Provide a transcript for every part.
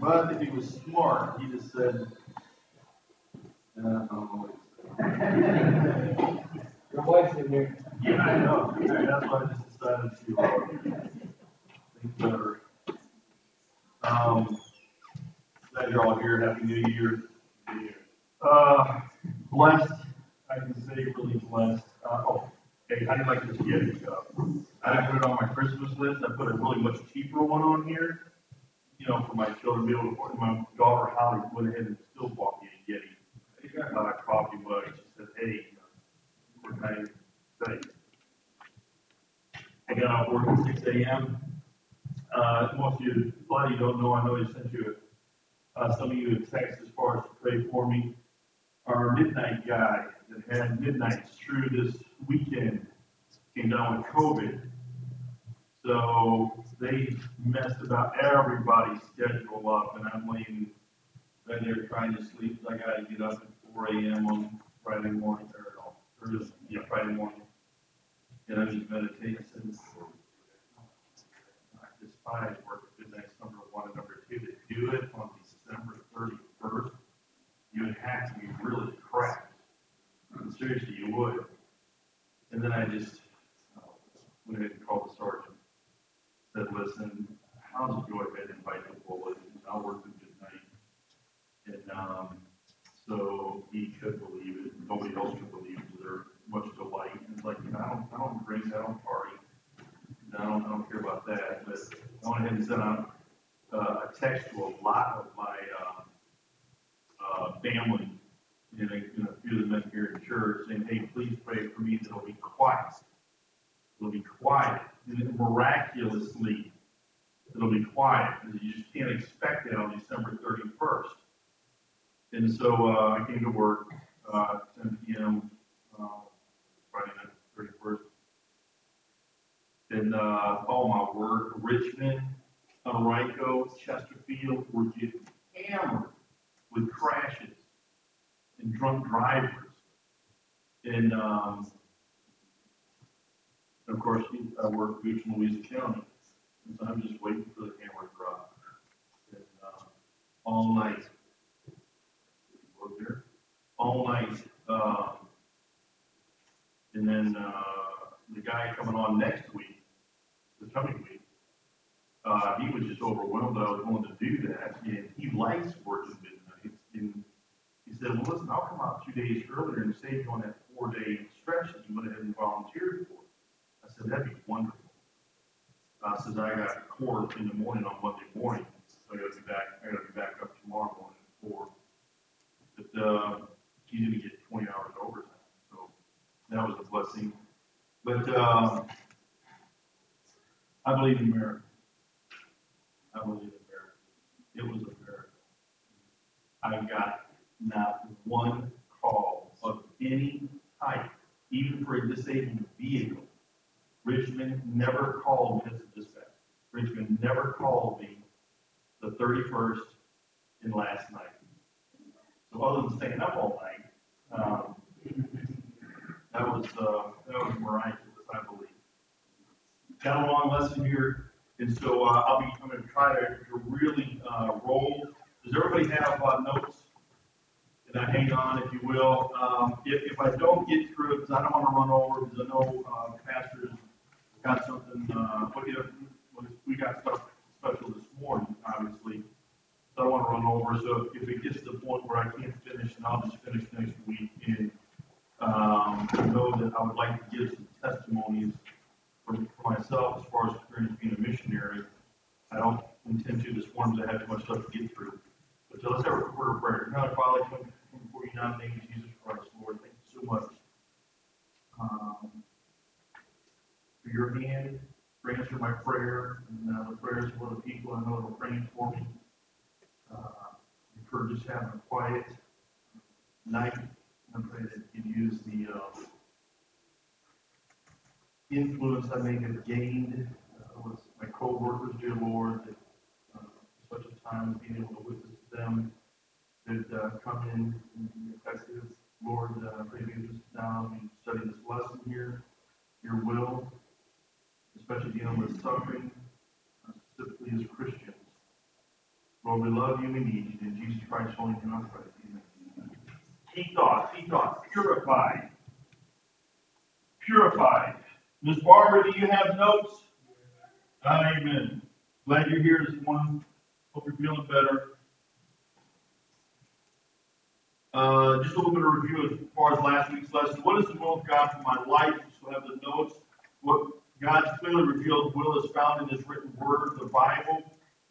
But if he was smart, he just said, uh, I don't know what he said. Your wife's in here. Yeah, I know, that's why I just decided to, uh, think better. Um, glad you're all here, happy new year. Uh, blessed, I can say really blessed, uh, oh, hey, how do you like this Yeti stuff? I put it on my Christmas list, I put a really much cheaper one on here, you know, for my children to be able to afford, my daughter Holly went ahead and still bought me a Yeti. Uh, coffee mug, she said, hey, what kind of? I got off work at six AM. Uh, most of you, a lot of you don't know, I know they sent you, uh, some of you a text as far as to pray for me. Our midnight guy that had midnights through this weekend came down with COVID. So they messed about everybody's schedule up and I'm laying right there trying to sleep. I gotta get up at four AM on Friday morning or, no, Thursday, yeah, Friday morning. And I'm just meditating, I said, I despise work at midnight, number one, and number two, to do it on December thirty-first, you would have to be really cracked. Seriously, you would. And then I just, uh, went ahead and called the sergeant. Said, listen, how's it go ahead and invite the bullet, I'll work at midnight. And, um, so he could believe it, nobody else could believe it, to their much delight. And it's like, you know, I don't, I don't drink, I don't party. I don't, I don't care about that, but I went ahead and sent out, uh, a text to a lot of my, uh, uh, family, and a, and a few of the men here in church, saying, hey, please pray for me that it'll be quiet. It'll be quiet, and then miraculously, it'll be quiet, because you just can't expect it on December thirty-first. And so, uh, I came to work, uh, ten P M, uh, Friday night, thirty-first. And, uh, all my work, Richmond, Henrico, Chesterfield were getting hammered with crashes and drunk drivers. And, um, of course, I work Goochland Louisa County, and so I'm just waiting for the hammer to drop. And, uh, all night, work there, all night, um, and then, uh, the guy coming on next week, the coming week, uh, he was just overwhelmed that I was willing to do that, and he likes working midnights, and he said, well, listen, I'll come out two days earlier and save you on that four-day stretch that you went ahead and volunteered for. I said, that'd be wonderful. Uh, says I got court in the morning on Monday morning, so I gotta be back, I gotta be back up tomorrow morning at four. But, uh, he's gonna get twenty hours overtime, that was a blessing. But, um, I believe in miracles. I believe in miracles. It was a miracle. I got not one call of any type, even for a disabled vehicle. Richmond never called me, this is dispatch, Richmond never called me the thirty-first and last night. So other than staying up all night, um, that was, uh, that was miraculous, I believe. Got a long lesson here, and so, uh, I'll be, I'm gonna try to, to really, uh, roll. Does everybody have, uh, notes? And I hang on, if you will, um, if, if I don't get through it, because I don't wanna run over, because I know, uh, pastors got something, uh, we got stuff special this morning, obviously. So I don't wanna run over, so if it gets to the point where I can't finish, and I'll just finish next week, and, um, I know that I would like to give some testimonies for, for myself as far as experience being a missionary. I don't intend to this morning, because I have too much stuff to get through. But so let's have a word of prayer. God, Father, I come come before you now in the name of Jesus Christ, Lord, thank you so much. Um, for your hand, for answering my prayer, and, uh, the prayers of other people I know that are praying for me. Uh, and for just having a quiet night, I pray that you use the, uh, influence I may have gained, uh, with my coworkers, dear Lord, that, uh, such a time as being able to witness to them, that, uh, come in and be effective. Lord, uh, I pray you just now, we study this lesson here, your will, especially dealing with suffering, uh, specifically as Christians. Need. In Jesus I. Key thoughts, key thoughts. Purified. Purified. Ms. Barbara, do you have notes? Amen. Glad you're here this morning. Hope you're feeling better. Uh, just a little bit of review as far as last week's lesson. What is the will of God for my life? So have the notes. What God's clearly revealed will is found in His written word, the Bible,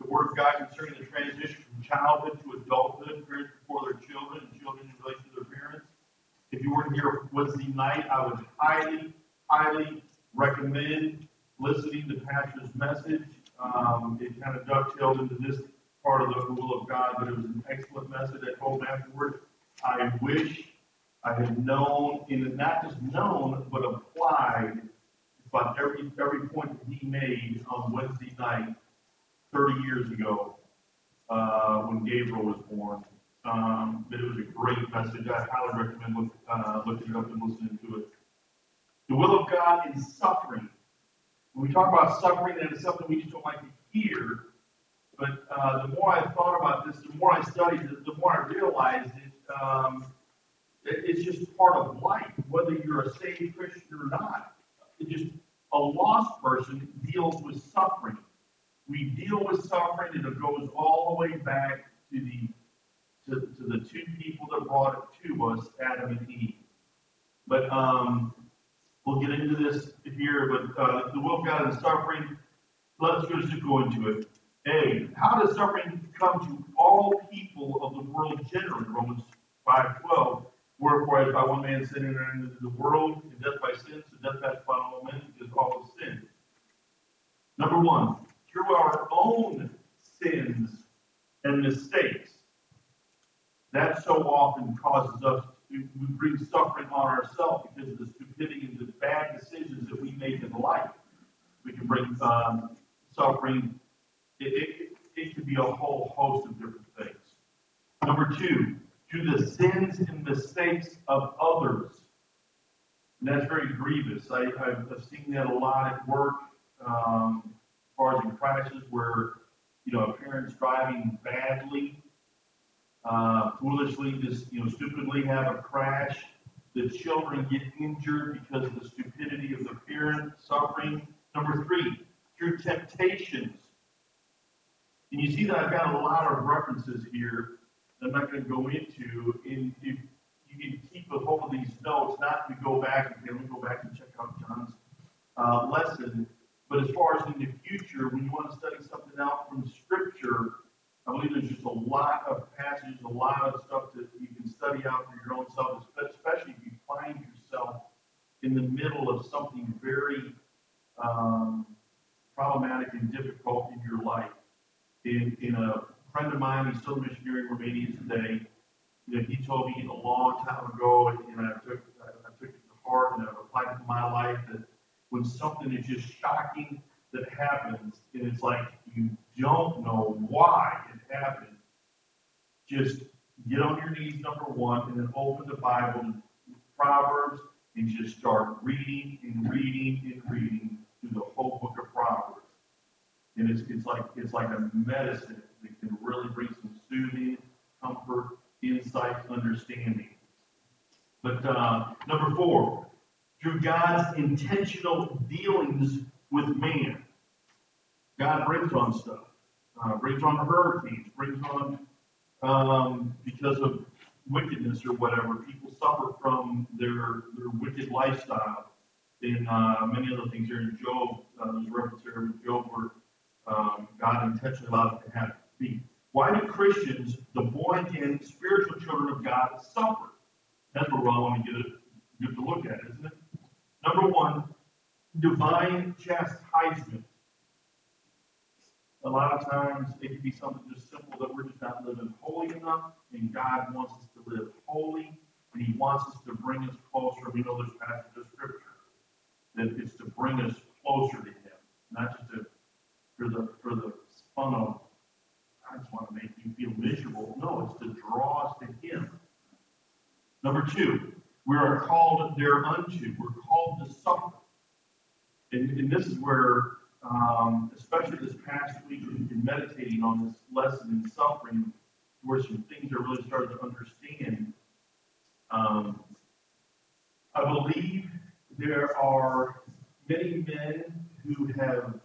the Word of God concerning the transition from childhood to adulthood, parents before their children, and children in relation to their parents. If you weren't here Wednesday night, I would highly, highly recommend listening to Pastor's message. Um, it kind of dovetailed into this part of the will of God, but it was an excellent message. I told afterward, I wish I had known, and not just known, but applied about every every point that he made on Wednesday night, 30 years ago, uh, when Gabriel was born. Um, but it was a great message. I highly recommend look, uh, looking it up and listening to it. The will of God in suffering. When we talk about suffering, that is something we just don't like to hear. But uh, the more I thought about this, the more I studied it, the more I realized it, um, it, it's just part of life, whether you're a saved Christian or not. It just a lost person deals with suffering. We deal with suffering, and it goes all the way back to the to, to the two people that brought it to us, Adam and Eve. But um, we'll get into this here. But uh, the will of God and suffering. Let's just go into it. A. How does suffering come to all people of the world generally? Romans five twelve. Wherefore, as by one man sin entered into the world, and death by sin, so death passed upon all men because all have sinned. Number one, through our own sins and mistakes, that so often causes us to bring suffering on ourselves because of the stupidity and the bad decisions that we make in life. We can bring um, suffering. It, it, it could be a whole host of different things. Number two, to the sins and mistakes of others. And that's very grievous. I, have seen that a lot at work, um, in crashes where, you know, parent's driving badly, uh, foolishly, just, you know, stupidly have a crash. The children get injured because of the stupidity of the parent, suffering. Number three, through temptations. And you see that I've got a lot of references here that I'm not going to go into. In, if you can keep a hold of these notes, not to go back and let me go back and check out John's uh, lesson. But as far as in the future, when you want to study something out from Scripture, I believe there's just a lot of passages, a lot of stuff that you can study out for your own self, especially if you find yourself in the middle of something very um, problematic and difficult in your life. In, in a friend of mine, he's still a missionary in Romania today. You know, he told me a long time ago, and, I took I took it to heart and I've applied it to my life that when something is just shocking that happens, and it's like you don't know why it happened, just get on your knees, number one, and then open the Bible, Proverbs, and just start reading and reading and reading through the whole book of Proverbs. And it's, it's like it's like a medicine that can really bring some soothing, comfort, insight, understanding. But uh, number four, through God's intentional dealings with man, God brings on stuff, uh, brings on hurricanes, brings on um, because of wickedness or whatever. People suffer from their their wicked lifestyle. And uh, many other things here in Job, uh, there's reference here in Job where um, God intentionally allowed it to happen be. Why do Christians, the born again spiritual children of God, suffer? That's what I want to get, a, get to look at, isn't it? Number one, divine chastisement. A of times it can be something just simple that we're just not living holy enough, and God wants us to live holy, and He wants us to bring us closer. We know there's passage of Scripture that it's to bring us closer to Him, not just to, for the for the fun of I just want to make you feel miserable. No, it's to draw us to Him. Number two, we are called thereunto. We're called to suffer. And, and this is where, um, especially this past week in, in meditating on this lesson in suffering, where some things I really started to understand. Um, I believe there are many men who have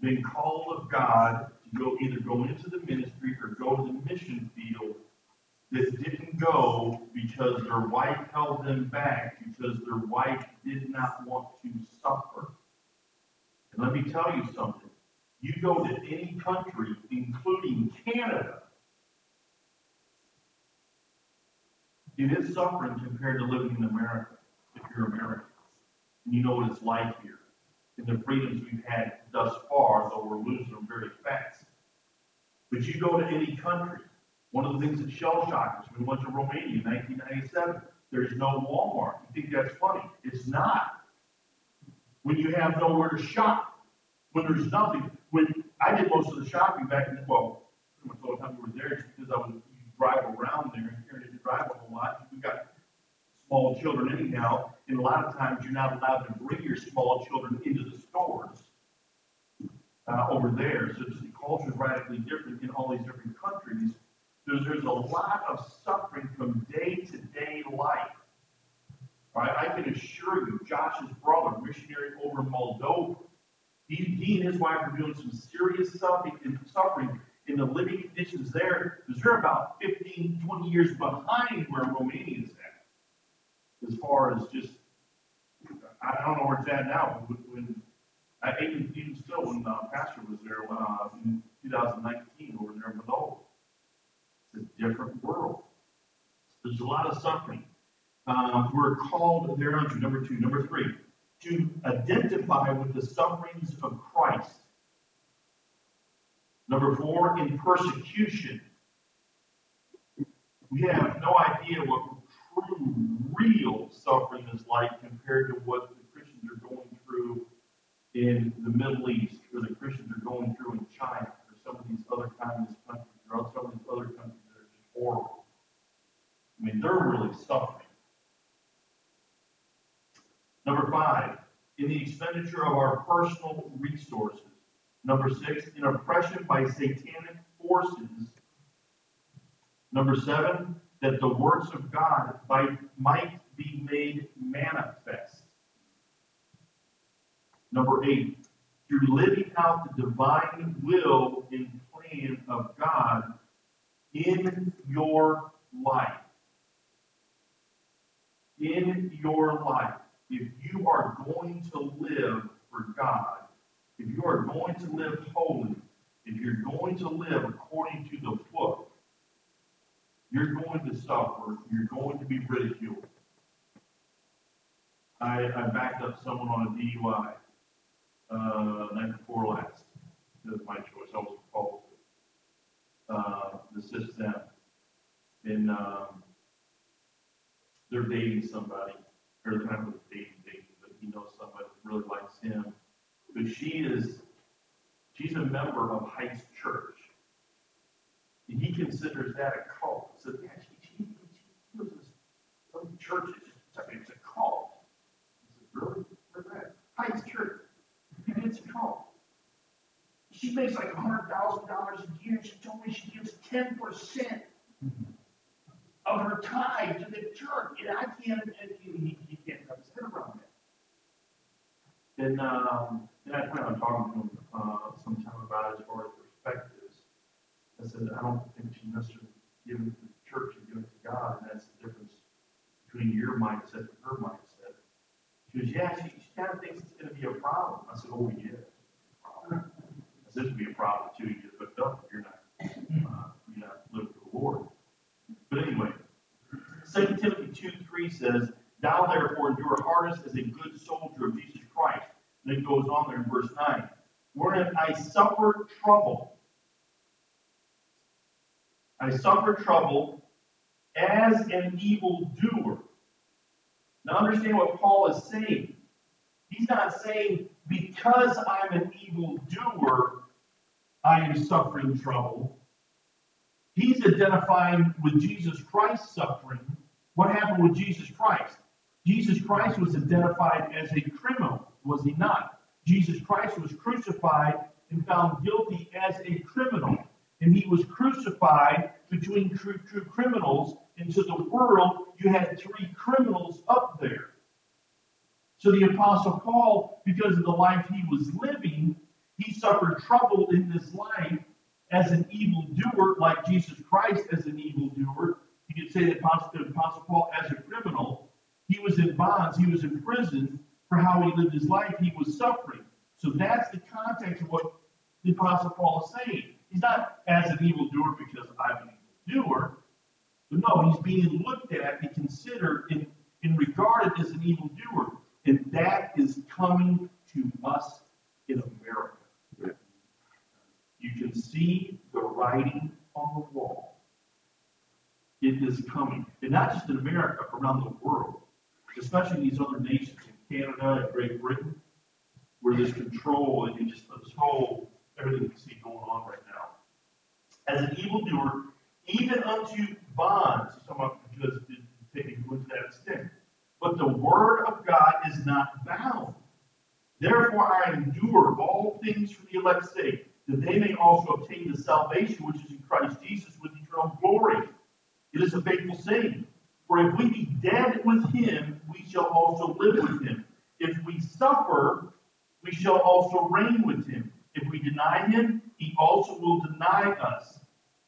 been called of God to go either go into the ministry or go to the mission field that didn't go because their wife held them back because their wife did not want to suffer. And let me tell you something. You go to any country, including Canada, it is suffering compared to living in America, if you're American. And you know what it's like here. And the freedoms we've had thus far, though we're losing them very fast. But you go to any country, one of the things that shell shocked us, we went to Romania in 1997, there's no Walmart. You think that's funny? It's not. When you have nowhere to shop, when there's nothing, when I did most of the shopping back in, the well, pretty much all the time we were there, just because I was, you drive around there, and didn't drive a whole lot, We've got small children anyhow, and a lot of times you're not allowed to bring your small children into the stores uh, over there. So the culture is radically different in all these different countries. There's, there's a lot of suffering from day to day life. Right? I can assure you, Josh's brother, missionary over in Moldova, he, he and his wife are doing some serious suffering, suffering in the living conditions there, because they're about 15, 20 years behind where Romania is at as far as just, I don't know where it's at now, but when, I, even, even still, when uh, Pastor was there, when, uh, in 2019, over there in Manila, it's a different world. There's a lot of suffering. Uh, we're called there to number two, number three, to identify with the sufferings of Christ. Number four, in persecution. We have no idea what true, real suffering is like compared to what the Christians are going through in the Middle East, or the Christians are going through in China, or some of these other communist countries, or some of these other countries that are just horrible. I mean, they're really suffering. Number five, in the expenditure of our personal resources. Number six, in oppression by satanic forces. Number seven, that the works of God might, might be made manifest. Number eight, through living out the divine will and plan of God in your life. In your life. If you are going to live for God, if you are going to live holy, if you're going to live according to the book, you're going to suffer. You're going to be ridiculed. I, I backed up someone on a DUI uh, night before last. It was my choice. I was to uh, assist them. And um, they're dating somebody, they're not really dating, dating, but he knows somebody that really likes him. But she is, she's a member of Heights Church. And he considers that a cult. So, yeah, she, she, she to some churches. It's a cult. He said, really? Where's that? Heights Church. It's a cult. She makes like $100,000 a year. She told me she gives 10% of her tithe to the church. And I can't, and he, he can't wrap his head around that. And, um, and I plan on talking to him uh, sometime about as far as perspective. I said, I don't think she necessarily given it to the church and given it to God, and that's the difference between your mindset and her mindset. She goes, yeah, she, she kind of thinks it's going to be a problem. I said, oh, yeah. I said, this would be a problem too. You get hooked up if you're not, uh, you're not living for the Lord. But anyway, 2 Timothy 2 3 says, Thou therefore endure hardness as a good soldier of Jesus Christ. And it goes on there in verse 9. Wherein I suffer trouble I suffer trouble as an evildoer. Now understand what Paul is saying. He's not saying because I'm an evildoer, I am suffering trouble. He's identifying with Jesus Christ's suffering. What happened with Jesus Christ? Jesus Christ was identified as a criminal, was he not? Jesus Christ was crucified and found guilty as a criminal. And he was crucified between true, true criminals. Into the world, you had three criminals up there. So the Apostle Paul, because of the life he was living, he suffered trouble in this life as an evildoer, like Jesus Christ as an evildoer. You could say that the Apostle Paul as a criminal. He was in bonds, he was in prison for how he lived his life, he was suffering. So that's the context of what the Apostle Paul is saying. He's not as an evildoer because I'm an evildoer. But no, he's being looked at and considered and, and regarded as an evildoer. And that is coming to us in America. You can see the writing on the wall. It is coming. And not just in America, around the world, especially these other nations Canada and Great Britain, where there's control and you just whole everything you see going on right now. As an evildoer, even unto bonds, someone because taking to that extent. But the word of God is not bound. Therefore I endure all things for the elect's sake, that they may also obtain the salvation which is in Christ Jesus with eternal glory. It is a faithful saying. For if we be dead with him, we shall also live with him. If we suffer, we shall also reign with him. If we deny him, he also will deny us.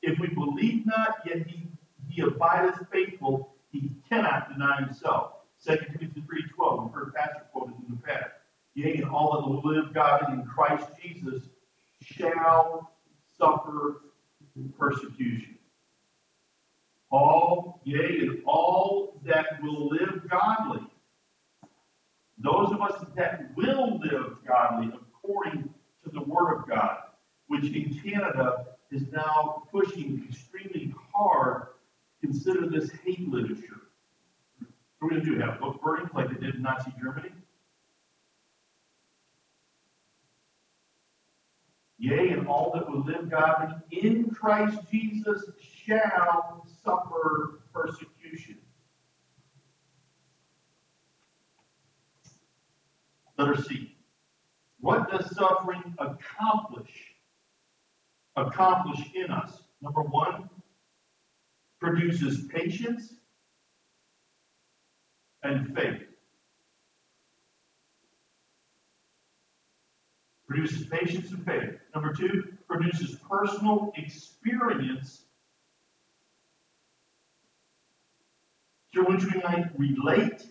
If we believe not, yet he, he abideth faithful, he cannot deny himself. 2 Timothy 3.12, we've heard Pastor quoted in the past. Yea, and all that will live God in Christ Jesus shall suffer persecution. All, yea, and all that will live godly. Those of us that will live godly according to the Word of God, which in Canada is now pushing extremely hard, consider this hate literature. What are we going to do? Have book burnings like they did in Nazi Germany? Yea, and all that will live godly in Christ Jesus shall suffer persecution. Letter C. What does suffering accomplish? Accomplish in us. Number one, produces patience and faith. Produces patience and faith. Number two, produces personal experience through which we might relate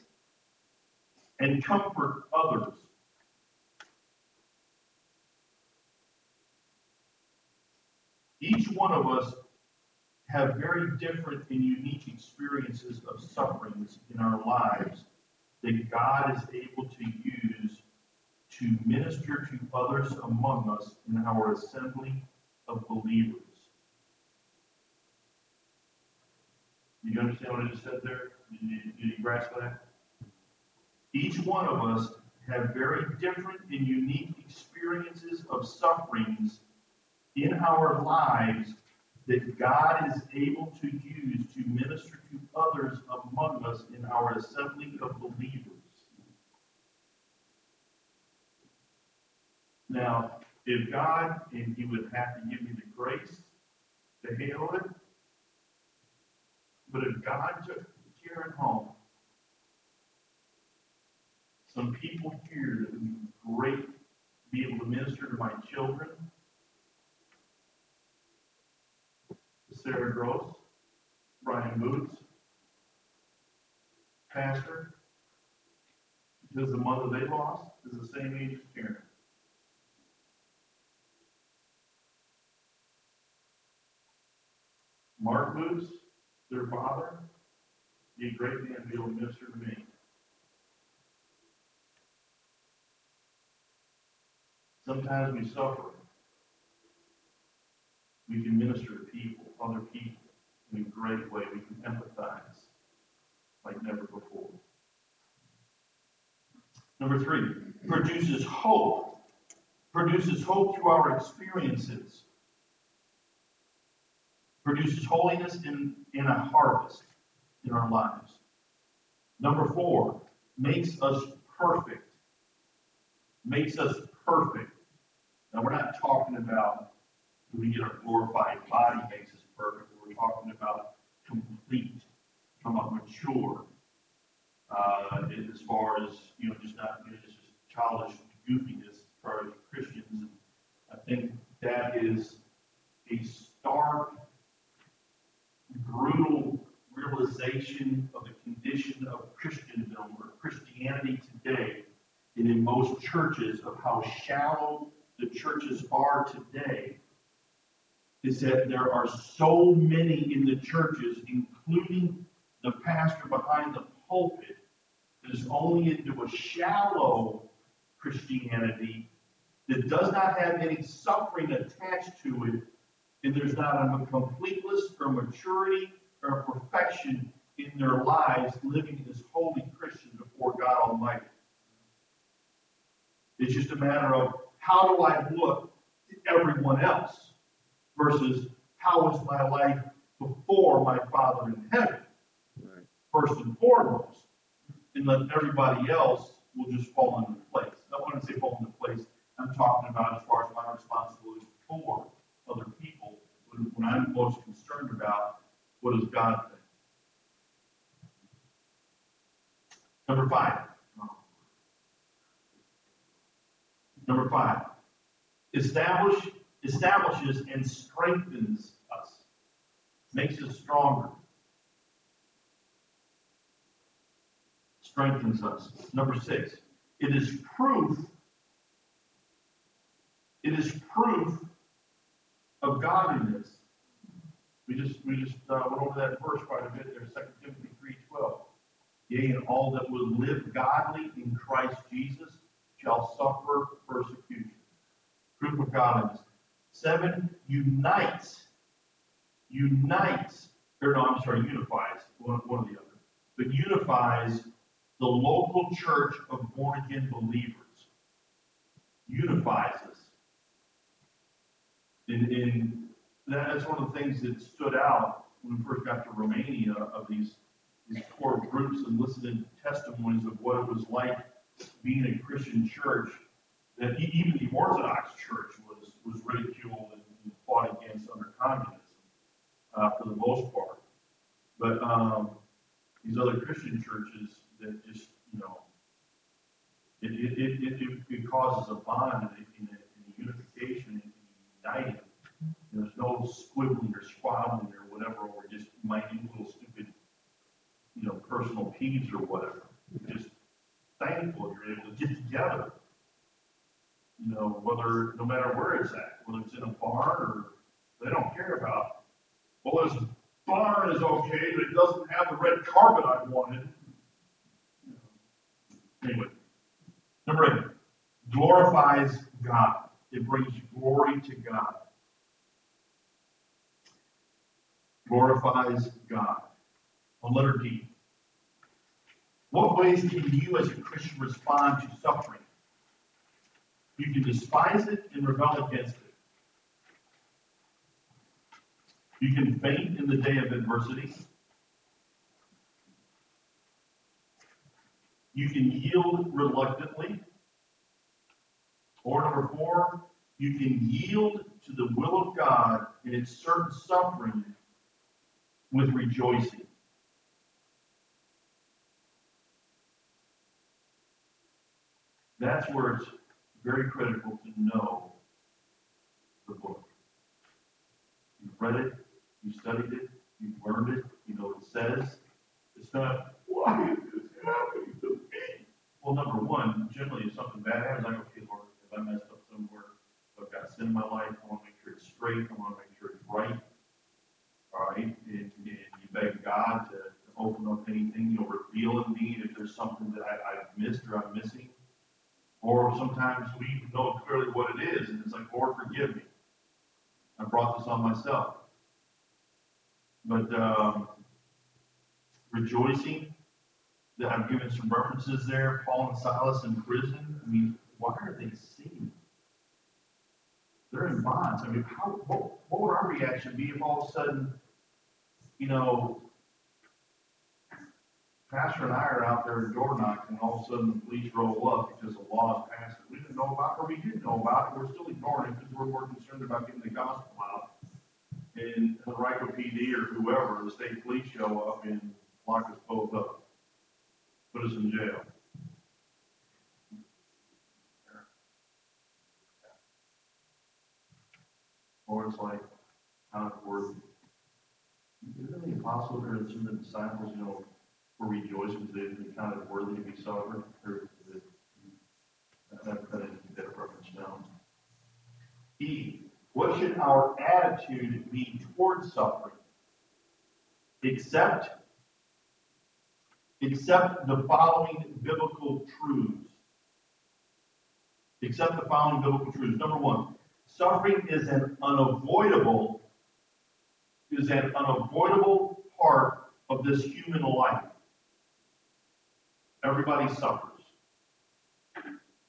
and comfort others. Each one of us have very different and unique experiences of sufferings in our lives that God is able to use to minister to others among us in our assembly of believers. You understand what I just said there? Did you, you grasp that? Each one of us have very different and unique experiences of sufferings in our lives that God is able to use to minister to others among us in our assembly of believers. Now, if God, and He would have to give me the grace to handle it, but if God took Karen home some people here that would be great to be able to minister to my children. Sarah Gross, Brian Boots, Pastor, because the mother they lost is the same age as Karen. Mark Boots, their father, be a great man to be to minister to me. Sometimes we suffer. We can minister to people, other people, in a great way. We can empathize like never before. Number three, produces hope. Produces hope through our experiences. Produces holiness in, in a harvest in our lives. Number four, makes us perfect. Makes us perfect. Now, we're not talking about, do we get our glorified body makes us perfect, we're talking about complete, from a mature, uh, as far as, you know, just not, you know, just childish goofiness as far as Christians. And I think that is a stark, brutal realization of the condition of Christendom or Christianity today, and in most churches of how shallow the churches are today, is that there are so many in the churches, including the pastor behind the pulpit, that is only into a shallow Christianity that does not have any suffering attached to it, and there's not a completeness or maturity or perfection in their lives living as holy Christians before God Almighty. It's just a matter of how do I look to everyone else versus how is my life before my Father in heaven, Right. first and foremost, and let everybody else will just fall into place. I want to say fall into place. I'm talking about as far as my responsibility for other people. When, when I'm most concerned about what does God think. Number five. Number five. Establish, establishes and strengthens us. Makes us stronger. Strengthens us. Number six. It is proof. It is proof of godliness. We just, we just, uh, went over that verse quite a bit there, Second Timothy three twelve. Yea, and all that will live godly in Christ Jesus shall suffer persecution. Group of godliness. Seven, unites. Unites, or no, I'm sorry, unifies, one, one or the other. But unifies the local church of born again believers. Unifies us. In, and that's one of the things that stood out when we first got to Romania of these, these core groups and listening to testimonies of what it was like being a Christian church, that even the Orthodox Church was, was ridiculed and fought against under communism, uh, for the most part. But, um, these other Christian churches that just, you know, it, it, it, it, it- causes a bond and a and a unification and uniting. There's no squibbling or squabbling or whatever, or just minute little stupid, you know, personal peeves or whatever. You're just thankful you're able to get together. You know, whether, no matter where it's at, whether it's in a barn or, they don't care about, well, this barn is okay, but it doesn't have the red carpet I wanted. Anyway, number eight, glorifies God. It brings glory to God. Glorifies God. On letter D. What ways can you as a Christian respond to suffering? You can despise it and rebel against it. You can faint in the day of adversity. You can yield reluctantly. Or number four, you can yield to the will of God in its certain suffering with rejoicing. That's where it's very critical to know the book. You've read it, you've studied it, you've learned it, you know what it says. It's not, why is this happening to me? Well, number one, generally if something bad happens, I go, okay, Lord, if I messed up somewhere, I've got sin in my life, I want to make sure it's straight, I want to make sure it's right. Right, and, and you beg God to, to open up anything, you'll reveal in me if there's something that I, I've missed or I'm missing. Or sometimes we know clearly what it is, and it's like, Lord, forgive me. I brought this on myself. But um, rejoicing that I've given some references there, Paul and Silas in prison. I mean, why are they singing? They're in bonds. I mean, how what, what would our reaction be if all of a sudden, you know, Pastor and I are out there door knocking, and all of a sudden the police roll up because a law is passed that we didn't know about, or we did know about, and we're still ignoring it because we're more concerned about getting the gospel out. And Henrico PD or whoever, the state police show up and lock us both up. Put us in jail. Or it's like, kind of worthy. It some of the disciples, you know, were rejoicing because they kind of worthy to be sovereign? Or that, that is that reference now. E, what should our attitude be towards suffering? Accept, accept the following biblical truths. Accept the following biblical truths. Number one, suffering is an unavoidable, is an unavoidable part of this human life. Everybody suffers.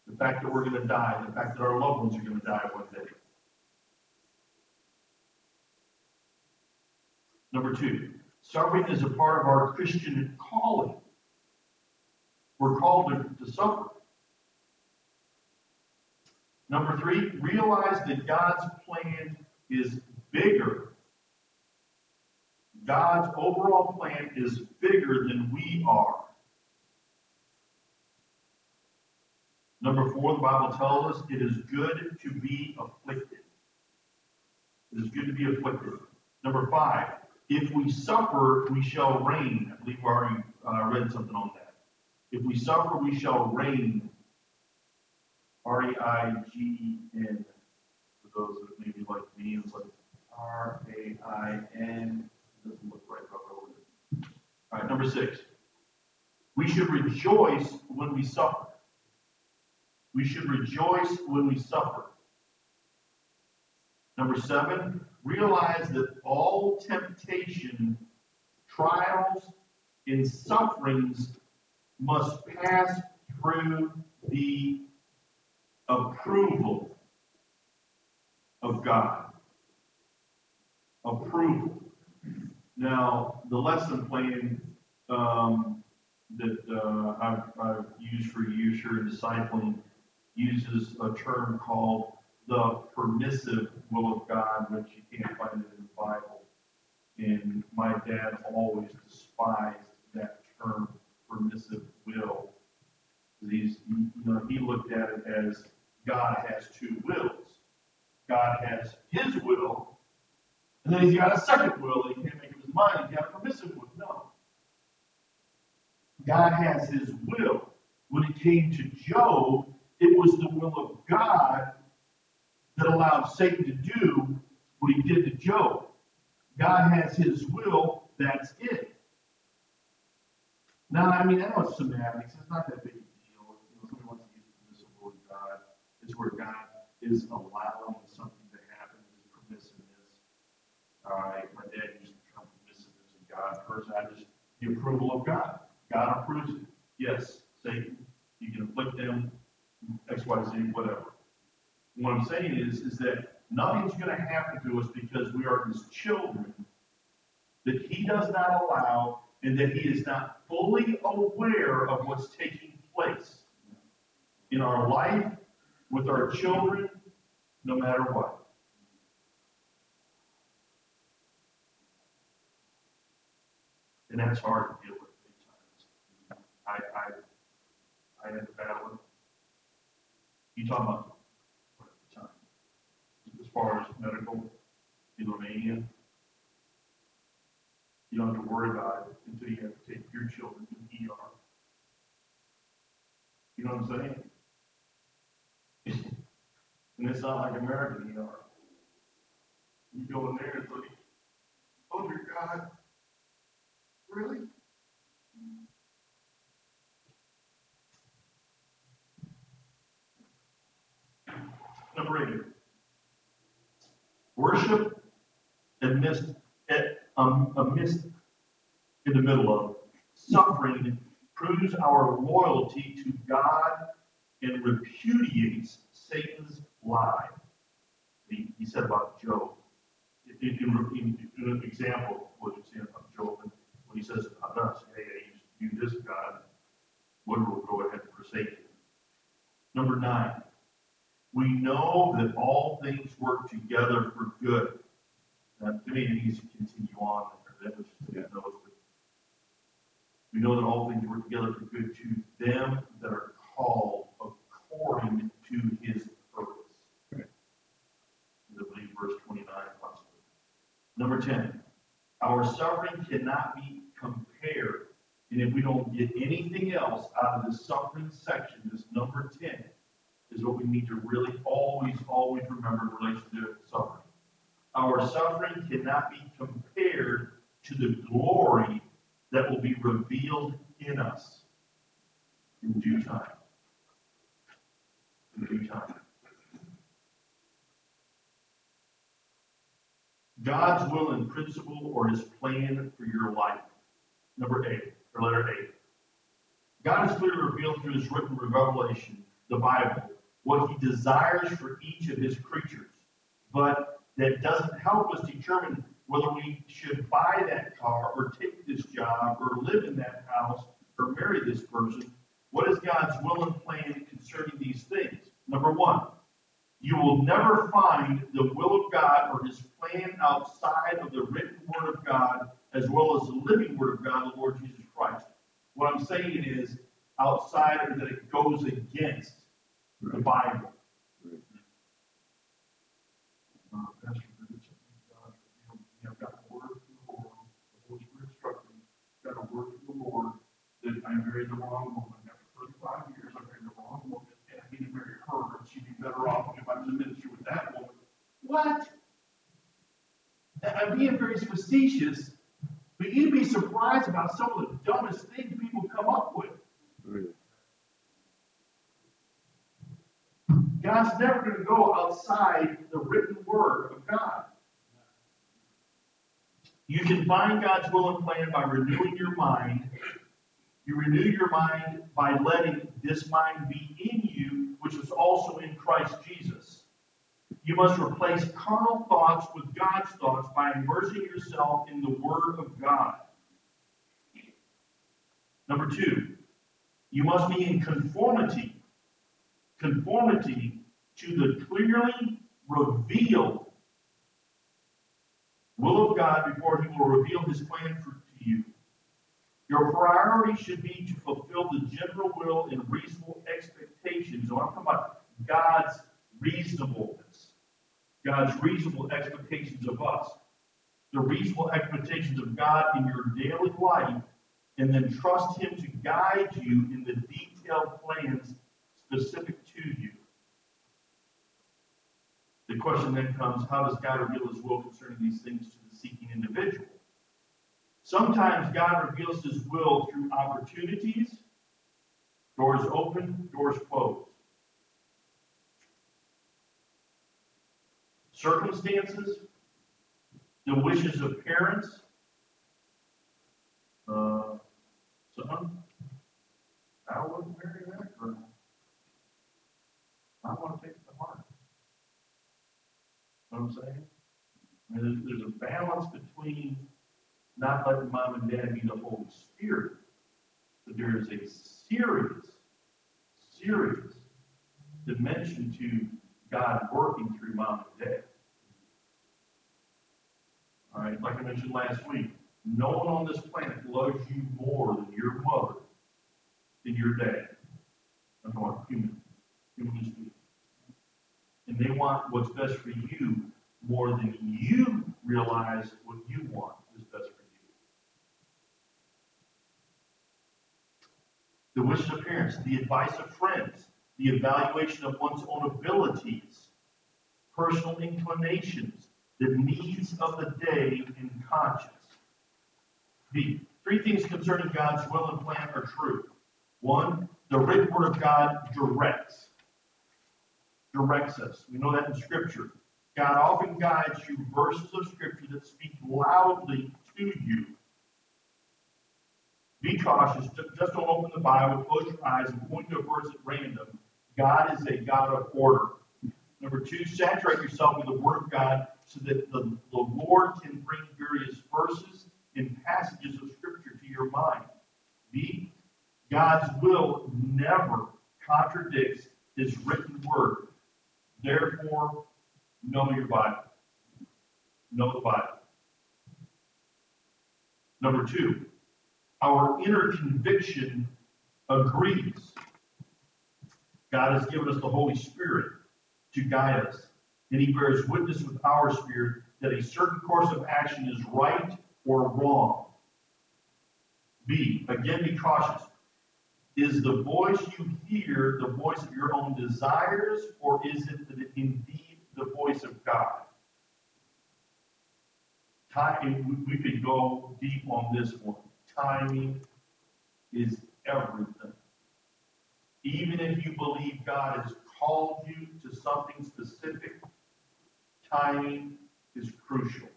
The fact that we're going to die, the fact that our loved ones are going to die one day. Number two, suffering is a part of our Christian calling. We're called to, to suffer. Number three, realize that God's plan is bigger. God's overall plan is bigger than we are. Number four, the Bible tells us it is good to be afflicted. It is good to be afflicted. Number five, if we suffer, we shall reign. I believe we already uh, read something on that. If we suffer, we shall reign. R E I G N. For those that maybe like me, it's like R A I N. Doesn't look right. All right, number six. We should rejoice when we suffer. We should rejoice when we suffer. Number seven, realize that all temptation, trials, and sufferings must pass through the approval of God. Approval. Now, the lesson plan um, that uh, I've, I've used for here in discipling uses a term called the permissive will of God, which you can't find it in the Bible. And my dad always despised that term, permissive will. He's, you know, he looked at it as God has two wills. God has his will, and then he's got a second will mind. Got a permissive will. No. God has his will. When it came to Job, it was the will of God that allowed Satan to do what he did to Job. God has his will, that's it. Now, I mean, I know it's semantics, it's not that big a deal. You know, somebody wants to use permissive will of God. It's where God is allowing something to happen, his permissiveness. All right, my dad used the term permissiveness of God. First, I just, the approval of God. God approves it. Yes, Satan, you can afflict them, X, Y, Z, whatever. What I'm saying is, is that nothing's going to happen to us because we are his children that he does not allow and that he is not fully aware of what's taking place in our life, with our children, no matter what. And that's hard to deal with. I, I, I had to battle. You talk about at the time? As far as medical in Romania, you don't have to worry about it until you have to take your children to the ER. You know what I'm saying? and it's not like American ER. You go in there, it's like, oh dear God, really? Number eight. Worship amidst, um, amidst in the middle of suffering proves our loyalty to God and repudiates Satan's lie. He, he said about Job. In, in, in, in an example, what you say about Job, when he says about us, hey, he's do this, God, what will go ahead and forsake you? Number nine, we know that all things work together for good. Now, to me, it needs to continue on, that was note, but we know that all things work together for good to them that are called according to his purpose. Right. I believe verse twenty-nine possibly. Number ten, our suffering cannot be and if we don't get anything else out of this suffering section, this number ten, is what we need to really always, always remember in relation to suffering. Our suffering cannot be compared to the glory that will be revealed in us in due time. In due time. God's will and principle or his plan for your life. Number eight, or letter eight. God has clearly revealed through his written revelation, the Bible, what he desires for each of his creatures. But that doesn't help us determine whether we should buy that car or take this job or live in that house or marry this person. What is God's will and plan concerning these things? Number one, you will never find the will of God or his plan outside of the written word of God as well as the living word of God, the Lord Jesus Christ. What I'm saying is outside or that it goes against the Bible. Right. Uh, Pastor, something God revealed to me. I've got a word from the Lord, the Holy Spirit instructed me, got a word from the Lord that I married the wrong woman. After thirty-five years, I married the wrong woman, and I need to marry her, and she'd be better off if I was in ministry with that woman. What? I'm being very facetious, about some of the dumbest things people come up with. Really? God's never going to go outside the written word of God. You can find God's will and plan by renewing your mind. You renew your mind by letting this mind be in you, which was also in Christ Jesus. You must replace carnal thoughts with God's thoughts by immersing yourself in the Word of God. Number two, you must be in conformity conformity to the clearly revealed will of God before He will reveal His plan for, to you. Your priority should be to fulfill the general will and reasonable expectations. So I'm talking about God's reasonableness, God's reasonable expectations of us, the reasonable expectations of God in your daily life, and then trust Him to guide you in the detailed plans specific to you. The question then comes, how does God reveal his will concerning these things to the seeking individual? Sometimes God reveals his will through opportunities, doors open, doors closed. Circumstances, the wishes of parents, uh, son, I wouldn't marry that girl. I want to take it to heart. Know what I'm saying? I mean, there's, there's a balance between not letting mom and dad be the Holy Spirit, but there is a serious, serious dimension to God working through mom and dad. All right, like I mentioned last week, no one on this planet loves you more than your mother, than your dad. I'm talking human, humanly speaking. And they want what's best for you more than you realize what you want is best for you. The wishes of parents, the advice of friends, the evaluation of one's own abilities, personal inclinations, the needs of the day and conscience. B. Three things concerning God's will and plan are true. One, the written word of God directs. Directs us. We know that in Scripture. God often guides you verses of Scripture that speak loudly to you. Be cautious. Just don't open the Bible, close your eyes, and point to a verse at random. God is a God of order. Number two, saturate yourself with the Word of God so that the, the Lord can bring various verses and passages of Scripture to your mind. B, God's will never contradicts his written word. Therefore, know your Bible. Know the Bible. Number two, our inner conviction agrees. God has given us the Holy Spirit to guide us, and He bears witness with our spirit that a certain course of action is right or wrong. B, again, be cautious. Is the voice you hear the voice of your own desires, or is it indeed the voice of God? Timing, we could go deep on this one. Timing is everything. Even if you believe God has called you to something specific, timing is crucial.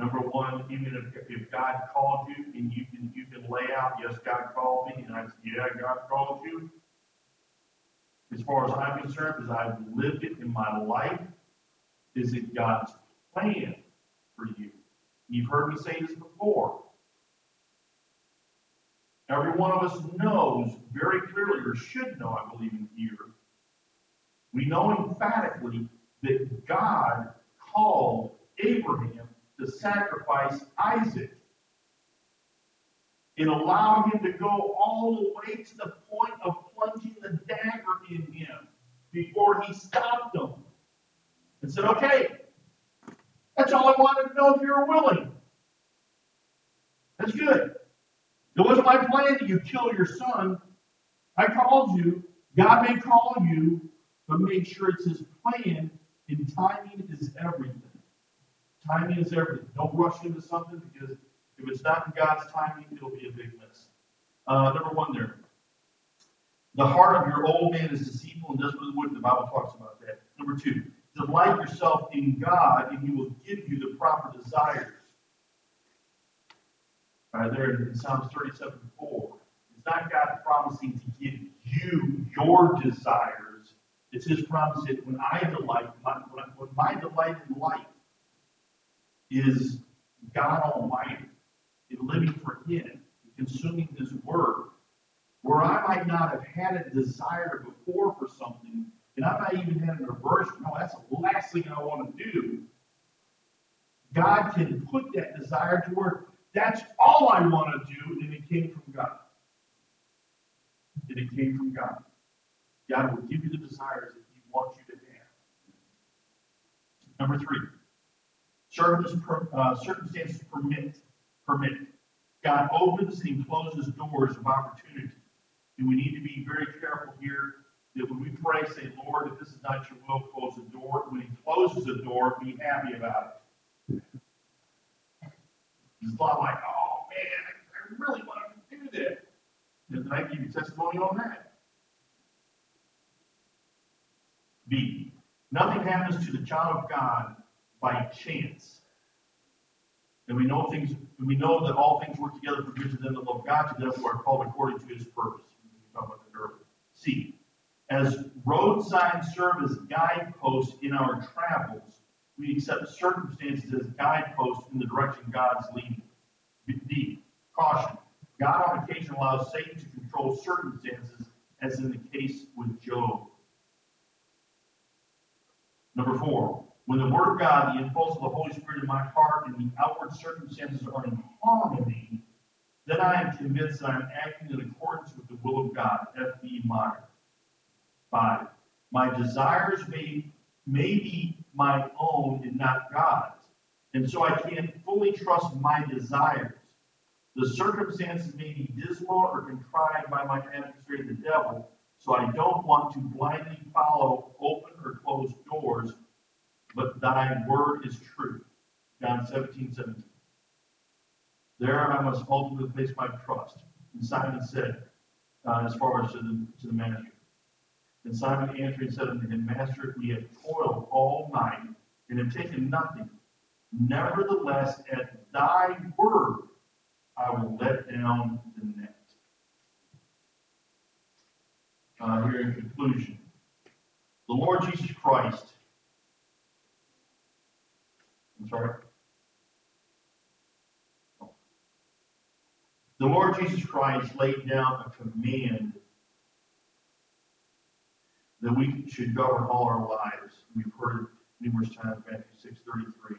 Number one, even if, if God called you and you can you can lay out, yes, God called me, and I said, yeah, God called you. As far as I'm concerned, as I've lived it in my life, is it God's plan for you? You've heard me say this before. Every one of us knows very clearly, or should know, I believe in here. We know emphatically that God called Abraham to sacrifice Isaac. and allow him to go all the way to the point of plunging the dagger in him before he stopped him and said, Okay, that's all I wanted to know if you were willing. That's good. It wasn't my plan that you kill your son. I called you. God may call you, but make sure it's his plan, and timing is everything. Timing is everything. Don't rush into something because if it's not in God's timing, it'll be a big mess. Uh, number one there. The heart of your old man is deceitful and desperately wicked. The Bible talks about that. Number two, delight yourself in God, and He will give you the proper desires. All right, there in Psalms 37 4. It's not God promising to give you your desires. It's His promise that when I delight, when, when my delight in life is God Almighty and living for Him consuming His Word. Where I might not have had a desire before for something, and I might even had an aversion, no, that's the last thing I want to do. God can put that desire to work. That's all I want to do, and it came from God. And it came from God. God will give you the desires that He wants you to have. Number three, Uh, circumstances permit. Permit. God opens and closes doors of opportunity. And we need to be very careful here that when we pray, say, Lord, if this is not your will, close the door. When He closes the door, be happy about it. It's a lot like, oh man, I really want to do this. And I give you testimony on that. B. Nothing happens to the child of God by chance. And we know things, we know that all things work together for good to them that love God, to them who are called according to his purpose. We talked about that earlier. As road signs serve as guideposts in our travels, we accept circumstances as guideposts in the direction God's leading. D. Caution. God on occasion allows Satan to control circumstances, as in the case with Job. Number four, when the Word of God, the impulse of the Holy Spirit in my heart, and the outward circumstances are in harmony, then I am convinced that I am acting in accordance with the will of God. F.B. Meyer. Five. My desires may, may be my own and not God's. And so I can't fully trust my desires. The circumstances may be dismal or contrived by my adversary, the devil, so I don't want to blindly follow open or closed doors but thy word is true. John 17, 17. There I must ultimately place my trust. And Simon said, uh, as far as to the, to the master. And Simon answered and said unto him, Master, we have toiled all night and have taken nothing. Nevertheless, at thy word I will let down the net. Uh, here in conclusion, the Lord Jesus Christ I'm sorry? The Lord Jesus Christ laid down a command that we should govern all our lives. We've heard it numerous times, Matthew six thirty-three.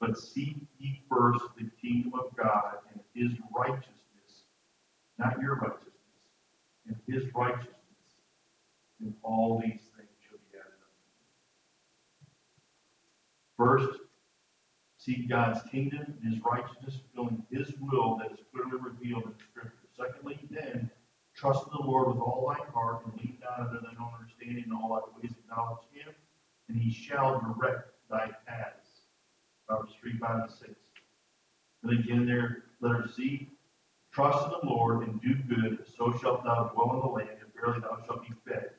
But seek ye first the kingdom of God and his righteousness, not your righteousness, and his righteousness, and all these things shall be added unto you. First, seek God's kingdom and his righteousness, fulfilling his will that is clearly revealed in Scripture. Secondly, then, trust in the Lord with all thy heart and lean not unto thine own understanding in all thy ways acknowledge him, and he shall direct thy paths. Proverbs three, five, and six. And again there, letter C, trust in the Lord and do good, so shalt thou dwell in the land, and verily thou shalt be fed.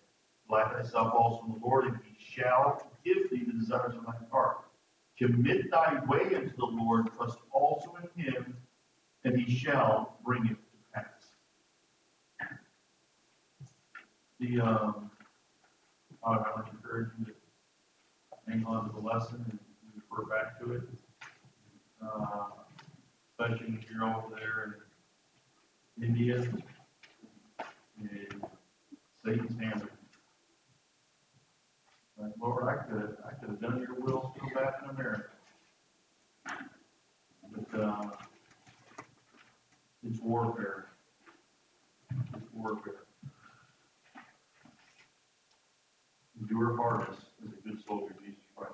Delight thyself also in the Lord, and he shall give thee the desires of thy heart. Commit thy way unto the Lord, trust also in him, and he shall bring it to pass. The, um, I would encourage you to hang on to the lesson and refer back to it. Uh, especially when you're over there in India and Satan's hammer. Like, Lord, I could, I could have done your will still back in America. But, uh, it's warfare. It's warfare. Endure hardness as a good soldier of Jesus Christ.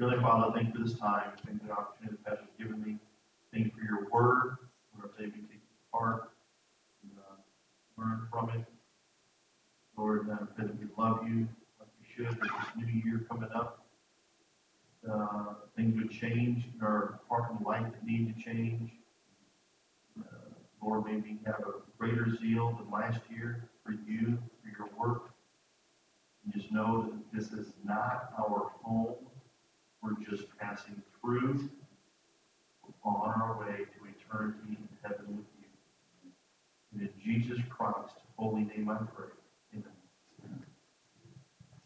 Heavenly Father, thank you for this time, thank you for the opportunity that Pastor's given me. Thank you for your word, Lord, I say we take it heart and, uh, learn from it. Lord, uh, that we love you should, with this new year coming up. Uh, things would change in our and life that need to change. Uh, Lord, maybe have a greater zeal than last year for you, for your work. And just know that this is not our home. We're just passing through on our way to eternity in heaven with you. And in Jesus Christ's holy name I pray.